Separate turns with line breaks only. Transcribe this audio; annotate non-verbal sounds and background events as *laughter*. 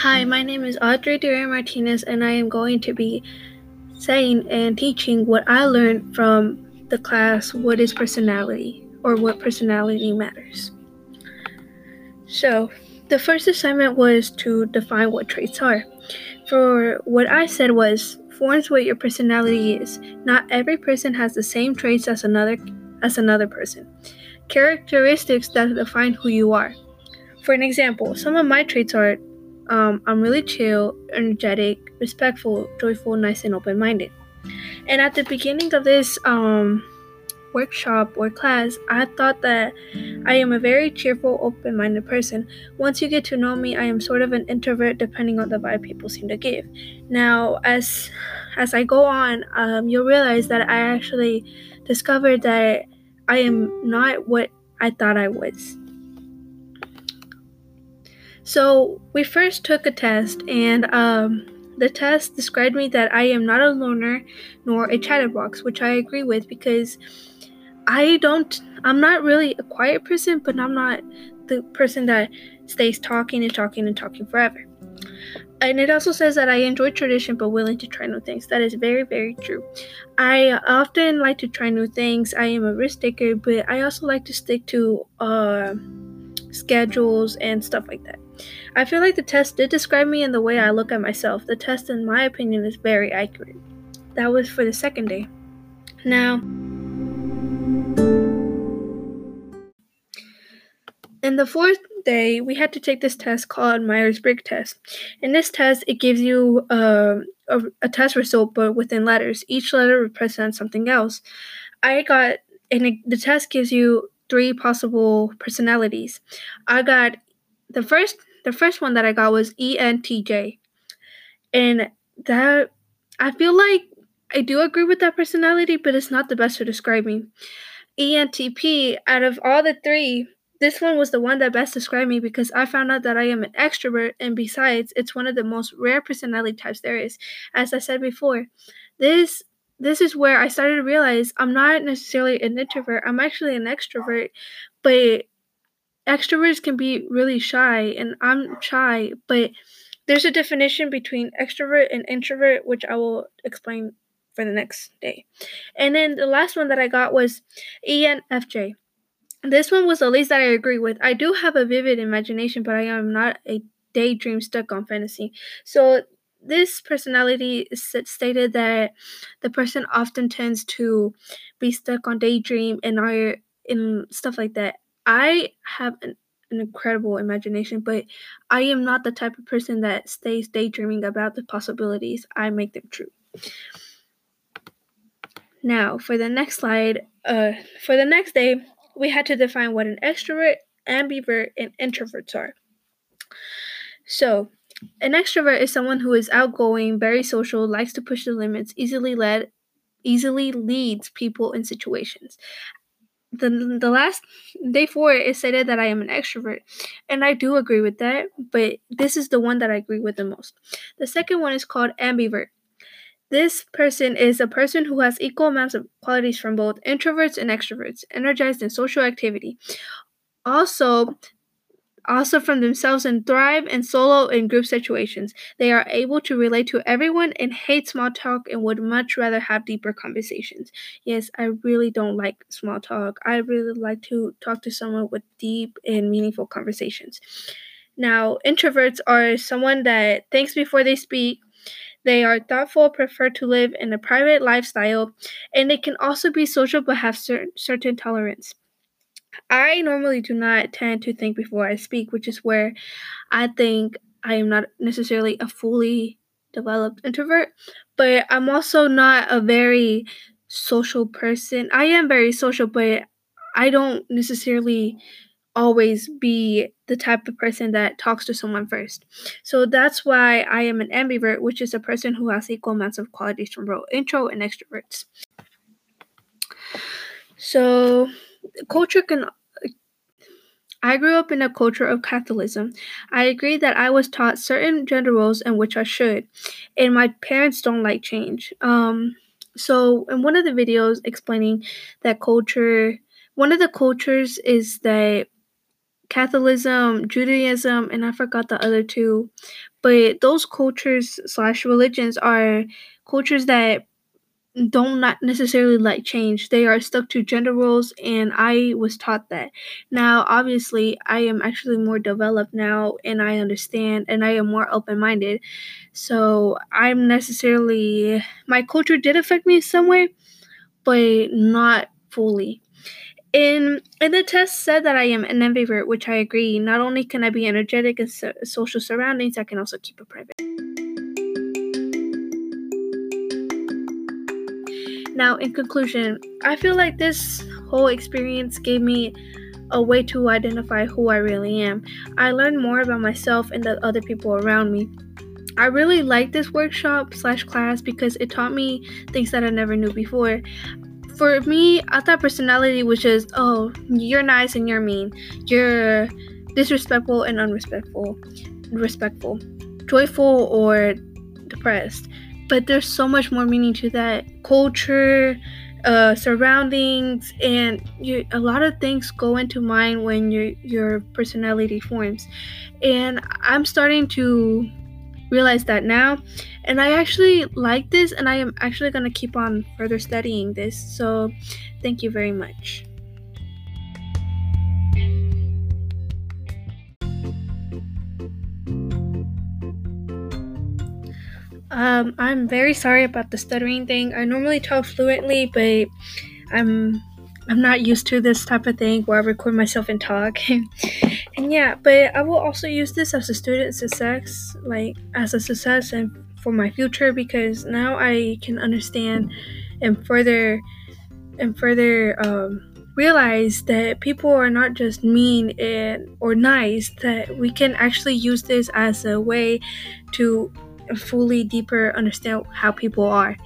Hi, my name is Audrey Duran Martinez, and I am going to be saying and teaching what I learned from the class What is Personality or What Personality Matters. So, the first assignment was to define what traits are. For what I said was forms what your personality is. Not every person has the same traits as another as another person. Characteristics that define who you are. For an example, some of my traits are um, I'm really chill, energetic, respectful, joyful, nice, and open minded. And at the beginning of this um, workshop or class, I thought that I am a very cheerful, open minded person. Once you get to know me, I am sort of an introvert depending on the vibe people seem to give. Now, as as I go on, um, you'll realize that I actually discovered that I am not what I thought I was. So we first took a test, and um, the test described me that I am not a loner nor a chatterbox, which I agree with because I don't. I'm not really a quiet person, but I'm not the person that stays talking and talking and talking forever. And it also says that I enjoy tradition but willing to try new things. That is very, very true. I often like to try new things. I am a risk taker, but I also like to stick to uh, schedules and stuff like that. I feel like the test did describe me in the way I look at myself. The test, in my opinion, is very accurate. That was for the second day. Now, in the fourth day, we had to take this test called Myers Briggs test. In this test, it gives you uh, a, a test result, but within letters. Each letter represents something else. I got, and it, the test gives you three possible personalities. I got the first the first one that I got was ENTJ. And that I feel like I do agree with that personality, but it's not the best for describing. ENTP, out of all the three, this one was the one that best described me because I found out that I am an extrovert, and besides, it's one of the most rare personality types there is. As I said before, this this is where I started to realize I'm not necessarily an introvert. I'm actually an extrovert, but extroverts can be really shy and I'm shy, but there's a definition between extrovert and introvert, which I will explain for the next day. And then the last one that I got was ENFJ. This one was the least that I agree with. I do have a vivid imagination, but I am not a daydream stuck on fantasy. So this personality stated that the person often tends to be stuck on daydream and are in stuff like that. I have an, an incredible imagination, but I am not the type of person that stays daydreaming about the possibilities. I make them true. Now, for the next slide, uh, for the next day, we had to define what an extrovert, ambivert, and introverts are. So, an extrovert is someone who is outgoing, very social, likes to push the limits, easily led, easily leads people in situations the the last day four it stated that I am an extrovert, and I do agree with that. But this is the one that I agree with the most. The second one is called ambivert. This person is a person who has equal amounts of qualities from both introverts and extroverts, energized in social activity. Also, also from themselves and thrive in solo and group situations. They are able to relate to everyone and hate small talk and would much rather have deeper conversations. Yes, I really don't like small talk. I really like to talk to someone with deep and meaningful conversations. Now, introverts are someone that thinks before they speak. They are thoughtful, prefer to live in a private lifestyle, and they can also be social but have certain, certain tolerance. I normally do not tend to think before I speak, which is where I think I am not necessarily a fully developed introvert, but I'm also not a very social person. I am very social, but I don't necessarily always be the type of person that talks to someone first. So that's why I am an ambivert, which is a person who has equal amounts of qualities from both intro and extroverts. So culture can I grew up in a culture of Catholicism. I agree that I was taught certain gender roles in which I should, and my parents don't like change. Um, so, in one of the videos explaining that culture, one of the cultures is that Catholicism, Judaism, and I forgot the other two. But those cultures slash religions are cultures that don't not necessarily like change. They are stuck to gender roles, and I was taught that. Now, obviously, I am actually more developed now, and I understand, and I am more open minded. So I'm necessarily my culture did affect me some way, but not fully. In and the test said that I am an ambivert, which I agree. Not only can I be energetic in so- social surroundings, I can also keep it private. Now, in conclusion, I feel like this whole experience gave me a way to identify who I really am. I learned more about myself and the other people around me. I really like this workshop slash class because it taught me things that I never knew before. For me, I thought personality was just, oh, you're nice and you're mean. You're disrespectful and unrespectful. Respectful. Joyful or depressed but there's so much more meaning to that culture uh, surroundings and you, a lot of things go into mind when your your personality forms. And i'm starting to realize that now and i actually like this and i am actually going to keep on further studying this so thank you very much Um, I'm very sorry about the stuttering thing. I normally talk fluently, but I'm I'm not used to this type of thing where I record myself and talk. *laughs* and yeah, but I will also use this as a student success, like as a success and for my future because now I can understand and further and further um, realize that people are not just mean and or nice. That we can actually use this as a way to fully deeper understand how people are.